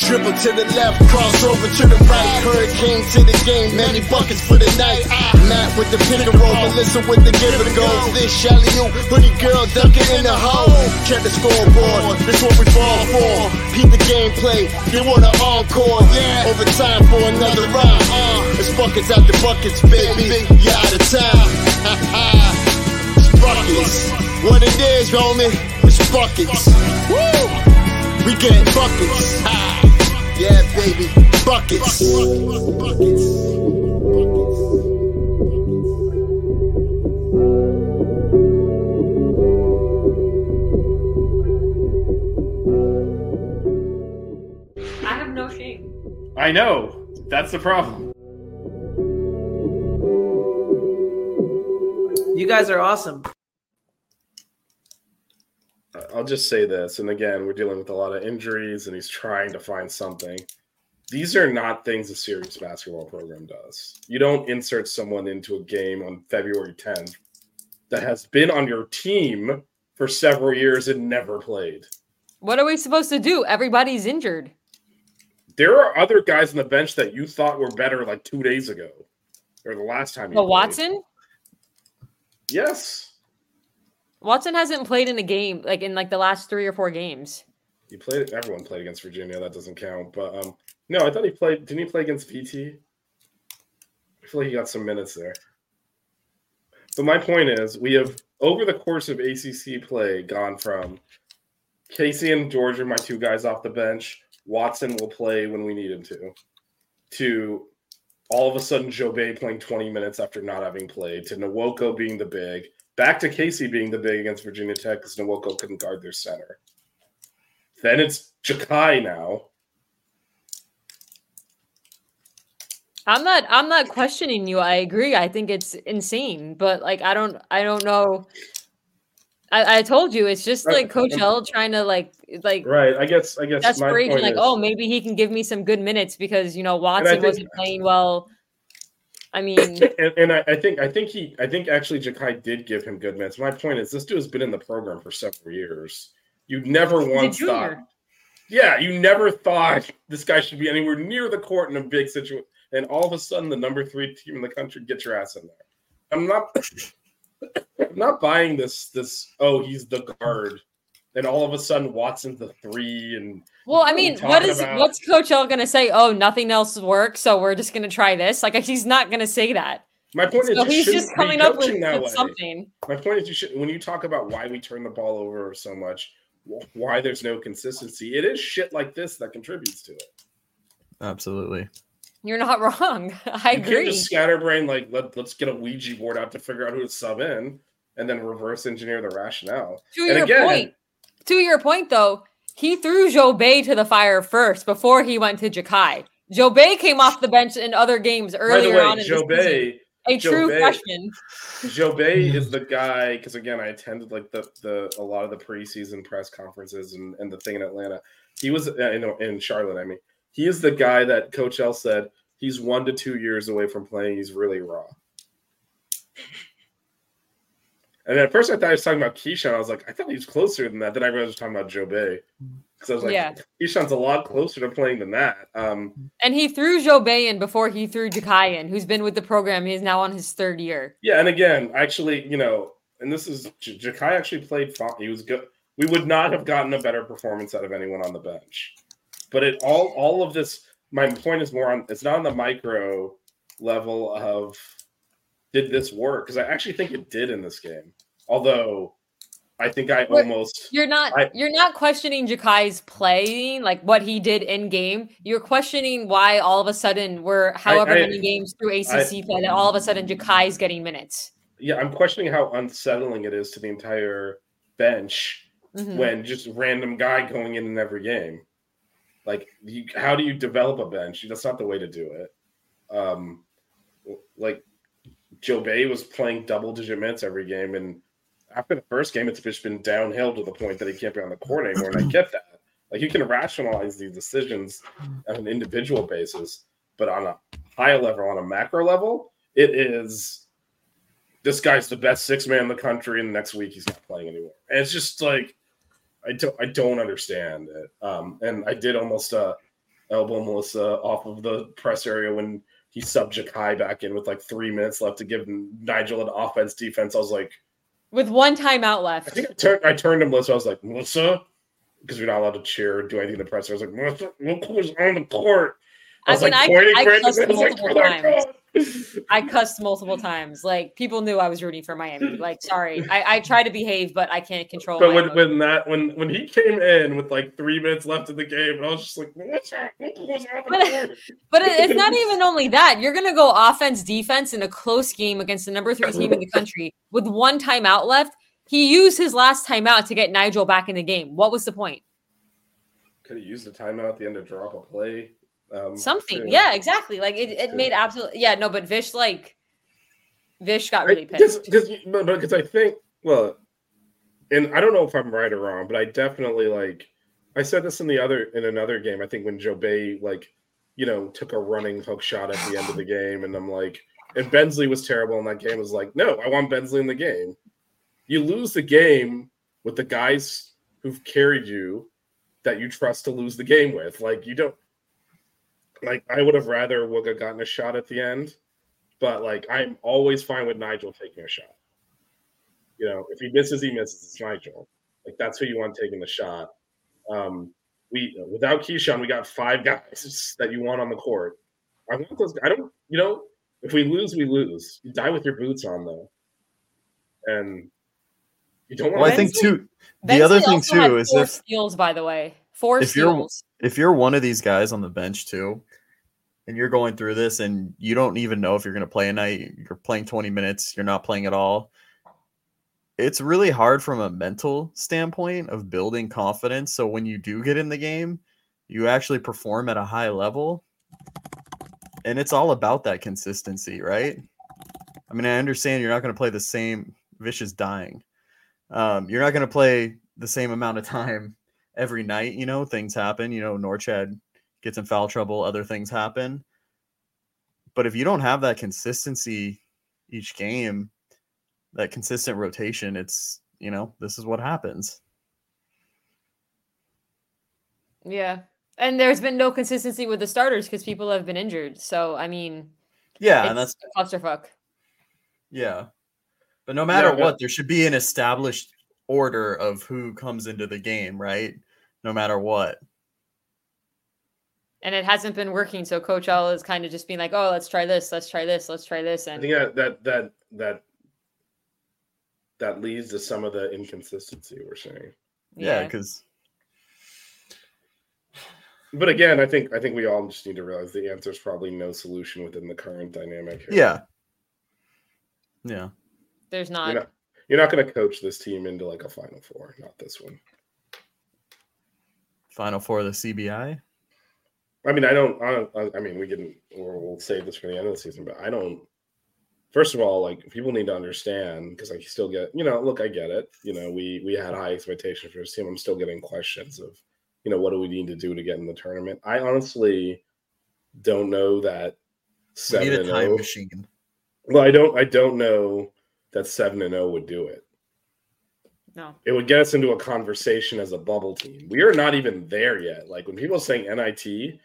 Dribble to the left, cross over to the right. Hurricane to the game, many buckets for the night. Matt with the pick and roll, Melissa with the give it a go. This Shelly you, pretty girl dunking in the hole. Check the scoreboard, this what we fall for. Peep the gameplay, they want an encore. Yeah, overtime for another round. Uh, it's buckets after buckets, baby. You out of time. It's buckets. What it is, homie, it's buckets. Woo! We getting buckets. Ah, yeah, baby, buckets. I have no shame. I know. That's the problem. You guys are awesome. I'll just say this, and again, we're dealing with a lot of injuries, and he's trying to find something. These are not things a serious basketball program does. You don't insert someone into a game on February 10th that has been on your team for several years and never played. What are we supposed to do? Everybody's injured. There are other guys on the bench that you thought were better like two days ago, or the last time. played. Watson? Yes, Watson hasn't played in a game like in like the last three or four games. he played. Everyone played against Virginia. That doesn't count. But um, no, I thought he played. Didn't he play against VT? I feel like he got some minutes there. But my point is, we have over the course of ACC play gone from Casey and George are my two guys off the bench. Watson will play when we need him to. To all of a sudden Djobet playing 20 minutes after not having played. To Nwoko being the big. Back to Casey being the big against Virginia Tech because Nwoko couldn't guard their center. Then it's Jakai now. I'm not I'm not questioning you. I agree. I think it's insane, but like I don't I don't know. I, I told you it's just like uh, Coach and- L trying to like like Right. I guess I guess desperation, like, is, oh, maybe he can give me some good minutes because you know Watson wasn't playing well. I mean, and, and I, I think I think he I think actually Jakai did give him good minutes. My point is this dude has been in the program for several years. You never once thought. Yeah, you never thought this guy should be anywhere near the court in a big situation. And all of a sudden the number three team in the country get your ass in there. I'm not I'm not buying this this oh he's the guard. And all of a sudden Watson's the three and Well, I mean, you what talking is about? what's Coach L gonna say? Oh, nothing else works, so we're just gonna try this. Like he's not gonna say that. my point is So you he's just coming up with, with something. My point is, you should when you talk about why we turn the ball over so much, why there's no consistency. It is shit like this that contributes to it. Absolutely. You're not wrong. I You can't agree. just scatterbrain like let, let's get a Ouija board out to figure out who to sub in and then reverse engineer the rationale. To and your again, point, to your point though, he threw Djobet to the fire first before he went to Jakai. Djobet came off the bench in other games earlier way, on in Joe the season. Bay, A true Djobet- freshman. Djobet is the guy because again, I attended like the the a lot of the preseason press conferences and, and the thing in Atlanta. He was uh, in, in Charlotte. I mean, he is the guy that Coach L said he's one to two years away from playing. He's really raw. And at first, I thought he was talking about Kyshawn. I was like, I thought he was closer than that. Then I realized he was talking about Djobet. Because I was like, Yeah. Kyshawn's a lot closer to playing than that. Um, And he threw Djobet in before he threw Jakai in, who's been with the program. He's now on his third year. yeah, and again, actually, you know, and this is J- Jakai actually played fine. He was good. We would not have gotten a better performance out of anyone on the bench. But it all all of this. My point is more on. It's not on the micro level of did this work because I actually think it did in this game. Although I think I almost You're not I- you're not questioning Jakai's playing, like what he did in game. You're questioning why all of a sudden we're however I- many games through ACC play that all of a sudden Jakai's getting minutes. yeah, I'm questioning how unsettling it is to the entire bench Mhm. when just random guy going in in every game. Like, you, how do you develop a bench? That's not the way to do it. Um, like Djobet was playing double digit minutes every game, and after the first game, it's just been downhill to the point that he can't be on the court anymore. And I get that. Like, you can rationalize these decisions on an individual basis, but on a high level, on a macro level, it is this guy's the best six man in the country, and the next week he's not playing anymore. And it's just like I don't I don't understand it. Um, and I did almost uh elbow Melissa off of the press area when he subbed Jakai back in with like three minutes left to give Nijel an offense defense. I was like, With one timeout I left. think I turned I turned to Melissa. I was like, Melissa, because we're not allowed to cheer or do anything in the press. I was like, Melissa, look who's on the court. I I was mean, like I- pointing I for it, I was like, "Oh times. God." I cussed multiple times. Like people knew I was rooting for Miami. Like, sorry. I, I try to behave, but I can't control it. But when, emotions. when that when when he came in with like three minutes left in the game, and I was just like, "What's that? Look who's on the But- But it's not even only that. You're going to go offense defense in a close game against the number three team in the country with one timeout left. He used his last timeout to get Nijel back in the game. What was the point? Could have used the timeout at the end to drop a play. Um, Something. too. Yeah, exactly. Like it, it made absolutely. Yeah, no, but Vish, like, Vish got really pissed. because because I think well, and I don't know if I'm right or wrong, but I definitely like I said this in the other in another game. I think when Djobet like you know took a running hook shot at the end of the game, and I'm like, and Bensley was terrible in that game. Was like, no, I want Bensley in the game. You lose the game with the guys who've carried you that you trust to lose the game with. Like you don't like I would have rather Wooga gotten a shot at the end, but like I'm always fine with Nijel taking a shot. You know, if he misses, he misses. It's Nijel. Like that's who you want taking the shot. Um, we without Kyshawn, we got five guys that you want on the court. I want those. I don't. You know, if we lose, we lose. You die with your boots on though, and you don't want. Well, I think Bensley- too. The other thing too is four if steals, by the way, four if steals. If you're one of these guys on the bench too, and you're going through this and you don't even know if you're going to play a night, you're playing 20 minutes, you're not playing at all. It's really hard from a mental standpoint of building confidence. So when you do get in the game, you actually perform at a high level. And it's all about that consistency, right? I mean, I understand you're not going to play the same. vicious dying. Um, you're not going to play the same amount of time every night. You know, things happen. You know, Norchaad gets in foul trouble, other things happen. But if you don't have that consistency each game, that consistent rotation, it's, you know, this is what happens. Yeah. And there's been no consistency with the starters because people have been injured. So I mean, Yeah, and that's a clusterfuck. yeah. But no matter but- what, there should be an established order of who comes into the game, right? No matter what. And it hasn't been working. So Coach L is kind of just being like, oh, let's try this, let's try this, let's try this. I And think that that that that that leads to some of the inconsistency we're seeing. Yeah, yeah. because But again, I think I think we all just need to realize the answer is probably no solution within the current dynamic. Here. Yeah. Yeah. There's not. You're not. not, you're not going to coach this team into like a final four, not this one. Final four of the CBI. I mean, I don't. I, I mean, we can. We'll, we'll save this for the end of the season, but I don't. First of all, like people need to understand because I still get. You know, look, I get it. You know, we we had high expectations for this team. I'm still getting questions of, you know, what do we need to do to get in the tournament? I honestly don't know that We seven need a oh time oh. machine. Well, I don't. I don't know that seven and zero would do it. No. It would get us into a conversation as a bubble team. We are not even there yet. Like when people are saying NIT,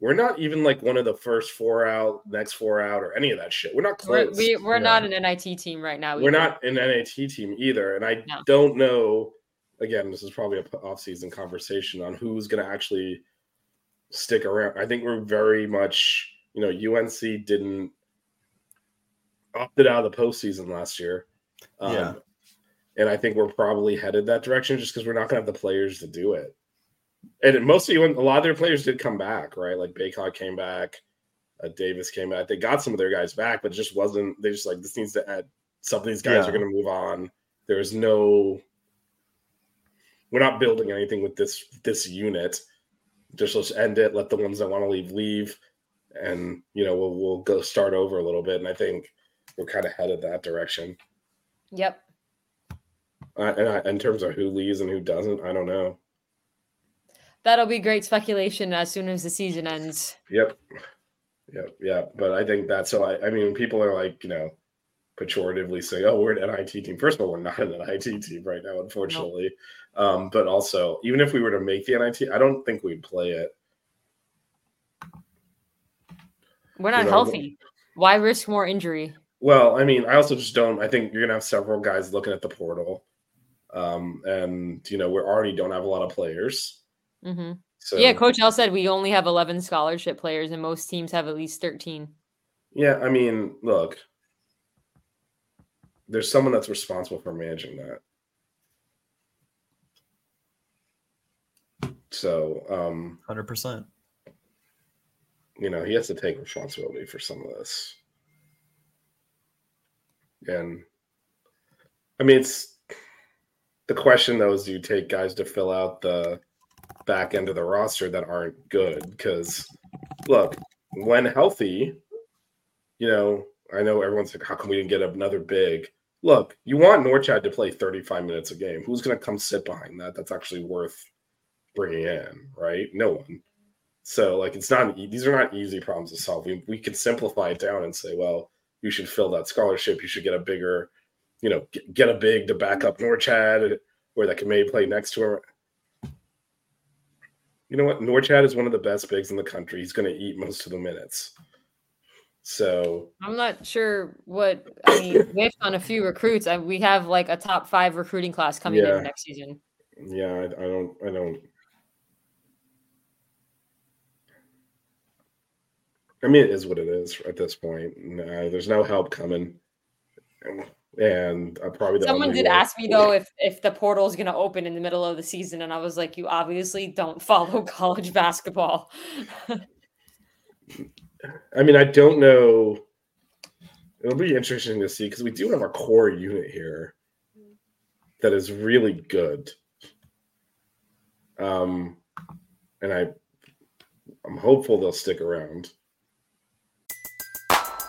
we're not even like one of the first four out, next four out, or any of that shit. We're not We're, close. we, we're Yeah. not an NIT team right now. We're not an NIT team either, and I No. don't know. Again, this is probably a off-season conversation on who's going to actually stick around. I think we're very much, you know, UNC didn't opted out of the postseason last year. Um, Yeah. And I think we're probably headed that direction just because we're not going to have the players to do it. And most of you, a lot of their players did come back, right? Like Bacot came back, uh, Davis came back. They got some of their guys back, but it just wasn't. They just like this needs to add. Some of these guys Yeah. are going to move on. There's no. We're not building anything with this this unit. Just let's end it. Let the ones that want to leave leave, and you know we'll we'll go start over a little bit. And I think we're kind of headed that direction. Yep. Uh, and I, in terms of who leaves and who doesn't, I don't know. That'll be great speculation as soon as the season ends. Yep. Yep. Yeah. But I think that's so. I, I mean, people are like, you know, pejoratively say, oh, we're an NIT team. First of all, we're not an NIT team right now, unfortunately. Um, but also, even if we were to make the NIT, I don't think we'd play it. We're not know, healthy. Why risk more injury? Well, I mean, I also just don't. I think you're gonna have several guys looking at the portal, um, and you know, we already don't have a lot of players. Mm-hmm. So yeah, Coach L said we only have 11 scholarship players, and most teams have at least 13. Yeah, I mean, look, there's someone that's responsible for managing that. So, um, Hundred percent. you know, he has to take responsibility for some of this. And I mean, it's the question though is do you take guys to fill out the back end of the roster that aren't good? Because look, when healthy, you know, I know everyone's like, how come we didn't get another big? Look, you want Norchaad to play 35 minutes a game. Who's going to come sit behind that? That's actually worth bringing in, right? No one. So, like, it's not, these are not easy problems to solve. We, we could simplify it down and say, well, you should fill that scholarship. You should get a bigger, you know, get, get a big to back up mm-hmm. Norchaad or that can maybe play next to him. You know what? Norchaad is one of the best bigs in the country. He's going to eat most of the minutes. So, I'm not sure what I mean. Based on a few recruits, I, we have like a top five recruiting class coming Yeah. in next season. yeah, I, I don't, I don't. I mean, it is what it is at this point. No, uh, there's no help coming, and uh, probably Someone did ask me though if if the portal is going to open in the middle of the season, and I was like, "You obviously don't follow college basketball." I mean, I don't know. It'll be interesting to see because we do have a core unit here that is really good. Um, and I, I'm hopeful they'll stick around.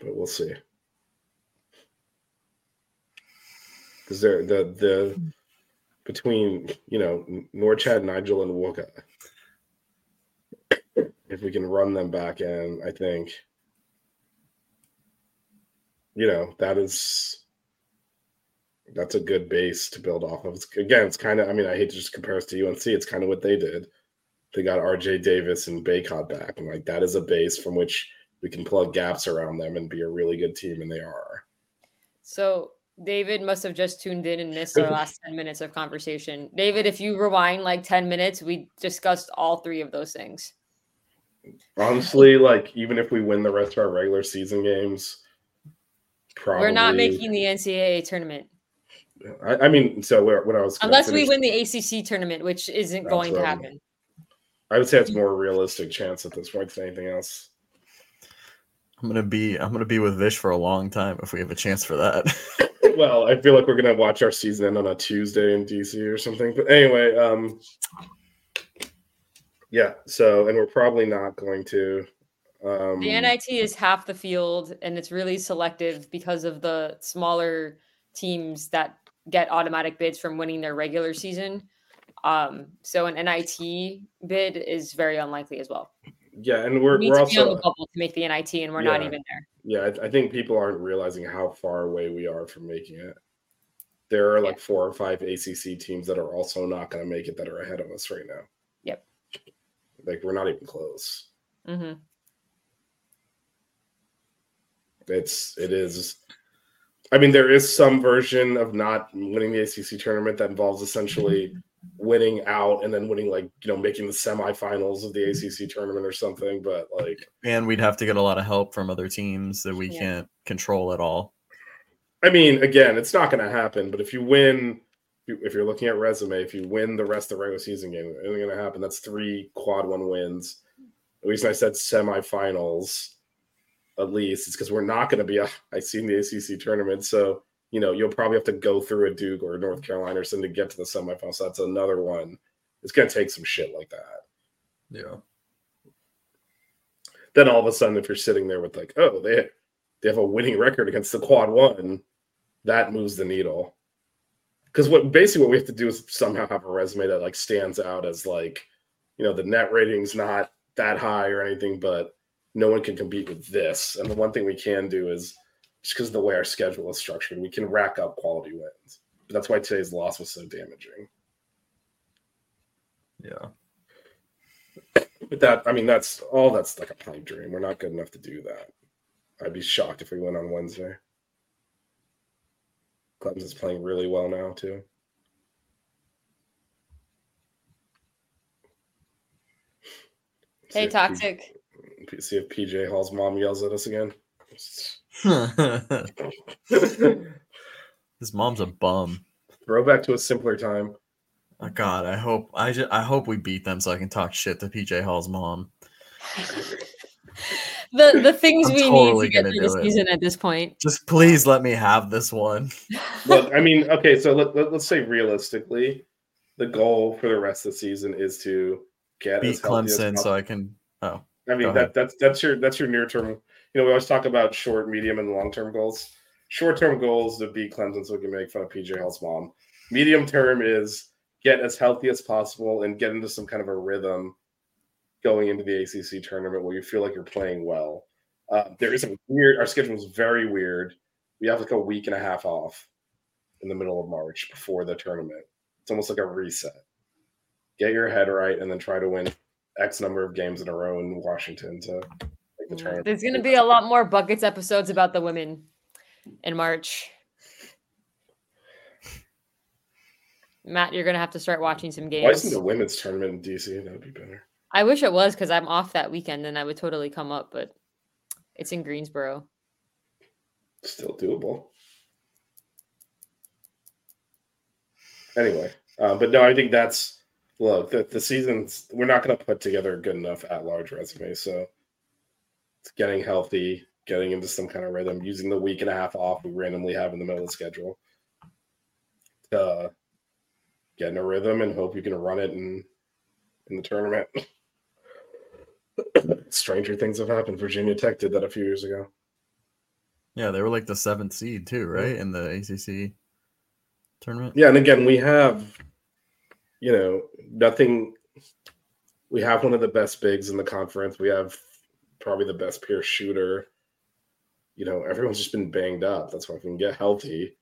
But we'll see. Because they're the the between you know Norchaad, Nijel, and Wooga. If we can run them back in, I think you know that is that's a good base to build off of. It's, again, it's kind of I mean I hate to just compare us to UNC. It's kind of what they did. they got RJ Davis and Bacot back, and like that is a base from which we can plug gaps around them and be a really good team, and they are. So David must have just tuned in and missed our last 10 minutes of conversation. David, if you rewind like 10 minutes, we discussed all three of those things. Honestly, like even if we win the rest of our regular season games, probably We're not making the NCAA tournament I, I mean, so when I was unless we win the ACC tournament, which isn't going to happen. I would say it's more realistic chance at this point than anything else. I'm gonna be I'm gonna be with Vish for a long time if we have a chance for that. well, I feel like we're gonna watch our season end on a Tuesday in DC or something. But anyway, um, yeah. So, and we're probably not going to. Um, The NIT is half the field and it's really selective because of the smaller teams that get automatic bids from winning their regular season. Um, so an NIT bid is very unlikely as well. Yeah, and we're we on also the bubble to make the NIT, and we're not even there. yeah. I, I think people aren't realizing how far away we are from making it. There are like four or five ACC teams that are also not going to make it that are ahead of us right now. Yep. Like we're not even close. hmm it's it is i mean there is some version of not winning the acc tournament that involves essentially winning out and then winning like you know making the semifinals of the mm-hmm. acc tournament or something but like and we'd have to get a lot of help from other teams that we Yeah. can't control at all. i mean again it's not going to happen but if you win if you're looking at resume if you win the rest of the regular season game it's going to happen that's three quad one wins the reason i said semifinals at least it's because we're not going to be a, i see in the acc tournament so you know you'll probably have to go through a duke or a north carolina or something to get to the semifinals. So that's another one. It's going to take some shit like that. Yeah. then all of a sudden if you're sitting there with like oh they they have a winning record against the quad one that moves the needle. Because what basically what we have to do is somehow have a resume that like stands out as like you know the net rating's not that high or anything but no one can compete with this. And the one thing we can do is just because of the way our schedule is structured we can rack up quality wins but that's why today's loss was so damaging Yeah. But that, I mean, that's all that's like a pipe dream. We're not good enough to do that. I'd be shocked if we win on Wednesday. Clemson's playing really well now, too. See Hey, if P- toxic. see if PJ Hall's mom yells at us again. His mom's a bum. Throwback to a simpler time. Oh, God, I hope I just, I hope we beat them so I can talk shit to PJ Hall's mom. The the things I'm we totally need to get through the do it. season at this point. Just please let me have this one. Look, I mean, okay, so let, let, us say realistically, the goal for the rest of the season is to get Beat as healthy as Clemson so. I can. Oh, I mean that ahead. that's that's your that's your near term. You know, we always talk about short, medium, and long term goals. Short term goals to beat Clemson so we can make fun of PJ Hall's mom. Medium term is get as healthy as possible and get into some kind of a rhythm going into the ACC tournament where you feel like you're playing well. Uh, there is a weird. Our schedule is very weird. We have like a week and a half off in the middle of March before the tournament. It's almost like a reset. Get your head right and then try to win X number of games in a row in Washington to make the. There's going to be a lot more buckets episodes about the women in March. Matt, you're going to have to start watching some games. Why isn't the women's tournament in DC? That would be better. I wish it was because I'm off that weekend and I would totally come up, but it's in Greensboro. Still doable. Anyway, uh, but no, I think that's look the, the seasons. We're not going to put together a good enough at large resume, so it's getting healthy, getting into some kind of rhythm, using the week and a half off we randomly have in the middle of the schedule to get in a rhythm and hope you can run it in in the tournament. Stranger things have happened. Virginia Tech did that a few years ago. Yeah, they were like the seventh seed too, right? In the ACC tournament. Yeah, and again, we have, you know, nothing. We have one of the best bigs in the conference. We have probably the best pure shooter. You know, everyone's just been banged up. That's why we can get healthy.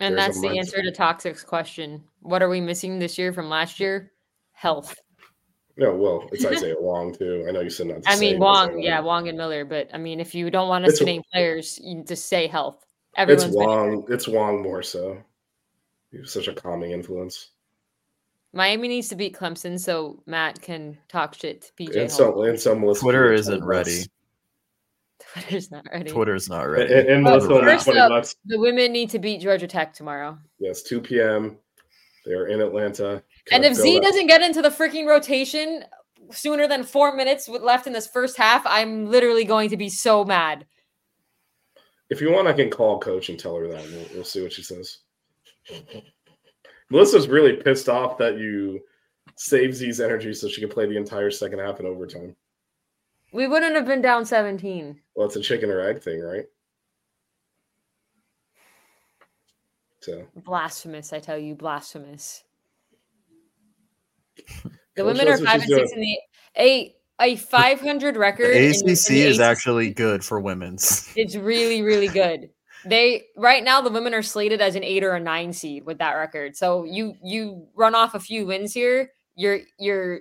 And there's that's the answer to Toxic's question. What are we missing this year from last year? Health. No, well, it's Isaiah Wong too. I know you said not. I mean Wong, Isaiah yeah, Wong and Miller, but I mean, if you don't want us It's to name players, you just say health. It's Wong. It's Wong more so. He's such a calming influence. Miami needs to beat Clemson so Matt can talk shit to PJ. And Hall. so, and so Melissa Twitter isn't ready. bucks. Twitter's not ready. Twitter's not ready. and, and Oh, Melissa only first 20 up, bucks. the women need to beat Georgia Tech tomorrow. Yes, 2 p.m. They're in Atlanta. And Kinda if Z that- doesn't get into the freaking rotation sooner than four minutes left in this first half, I'm literally going to be so mad. If you want, I can call coach and tell her that. We'll, we'll see what she says. Melissa's really pissed off that you saved Z's energy so she could play the entire second half in overtime. We wouldn't have been down 17. Well, it's a chicken or egg thing, right? So Blasphemous, I tell you, blasphemous. The women are five and six doing. in the a a 500 record. The in- ACC in the is ACC actually good for women's. It's really, really good. They right now the women are slated as an eight or a nine seed with that record. So you you run off a few wins here, you're you're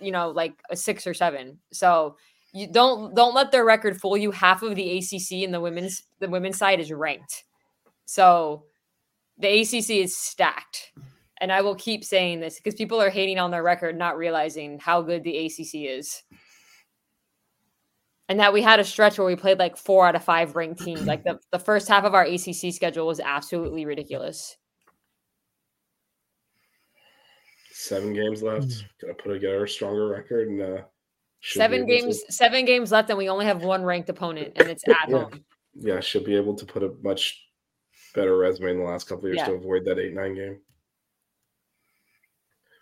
you know like a six or seven. So you don't don't let their record fool you. Half of the ACC in the women's the women's side is ranked. So the ACC is stacked. And I will keep saying this because people are hating on their record, not realizing how good the ACC is and that we had a stretch where we played like four out of five ranked teams. Like the, the first half of our ACC schedule was absolutely ridiculous. seven games left. Gotta put together a stronger record and uh, Seven able to- games, seven games left, and we only have one ranked opponent, and it's at Yeah. home. yeah, should be able to put a much better resume in the last couple of years Yeah. to avoid that eight nine game.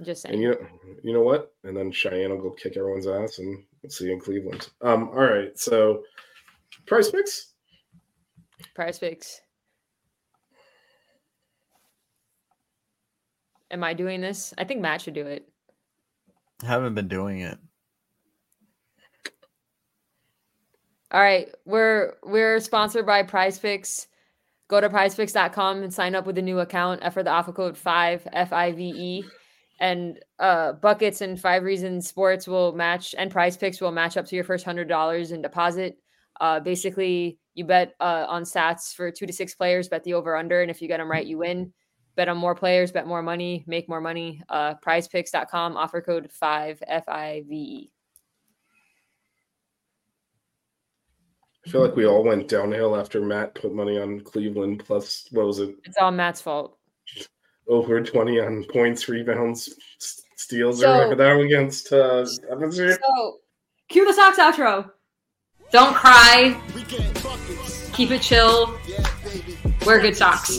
Just saying. And you know, you know what? And then Cheyenne will go kick everyone's ass, and we'll see you in Cleveland. Um, all right, so Prize Picks. Prize Picks. Am I doing this? I think Matt should do it. I Haven't been doing it. All right, we're we're sponsored by Prize Picks. Go to prizepicks.com and sign up with a new account. F for the offer code five F I V E, and uh, buckets and five reasons sports will match, and Prize Picks will match up to your first hundred dollars in deposit. Uh, basically, you bet uh, on stats for two to six players, bet the over under, and if you get them right, you win. Bet on more players, bet more money, make more money. Uh, prizepicks.com, offer code five F I V E. I feel like we all went downhill after Matt put money on Cleveland plus what was it It's all Matt's fault. Over twenty on points, rebounds, s- steals, So- or whatever that one against uh, Evansville. So, cue the socks outro. Don't cry. Keep it chill. Wear good socks.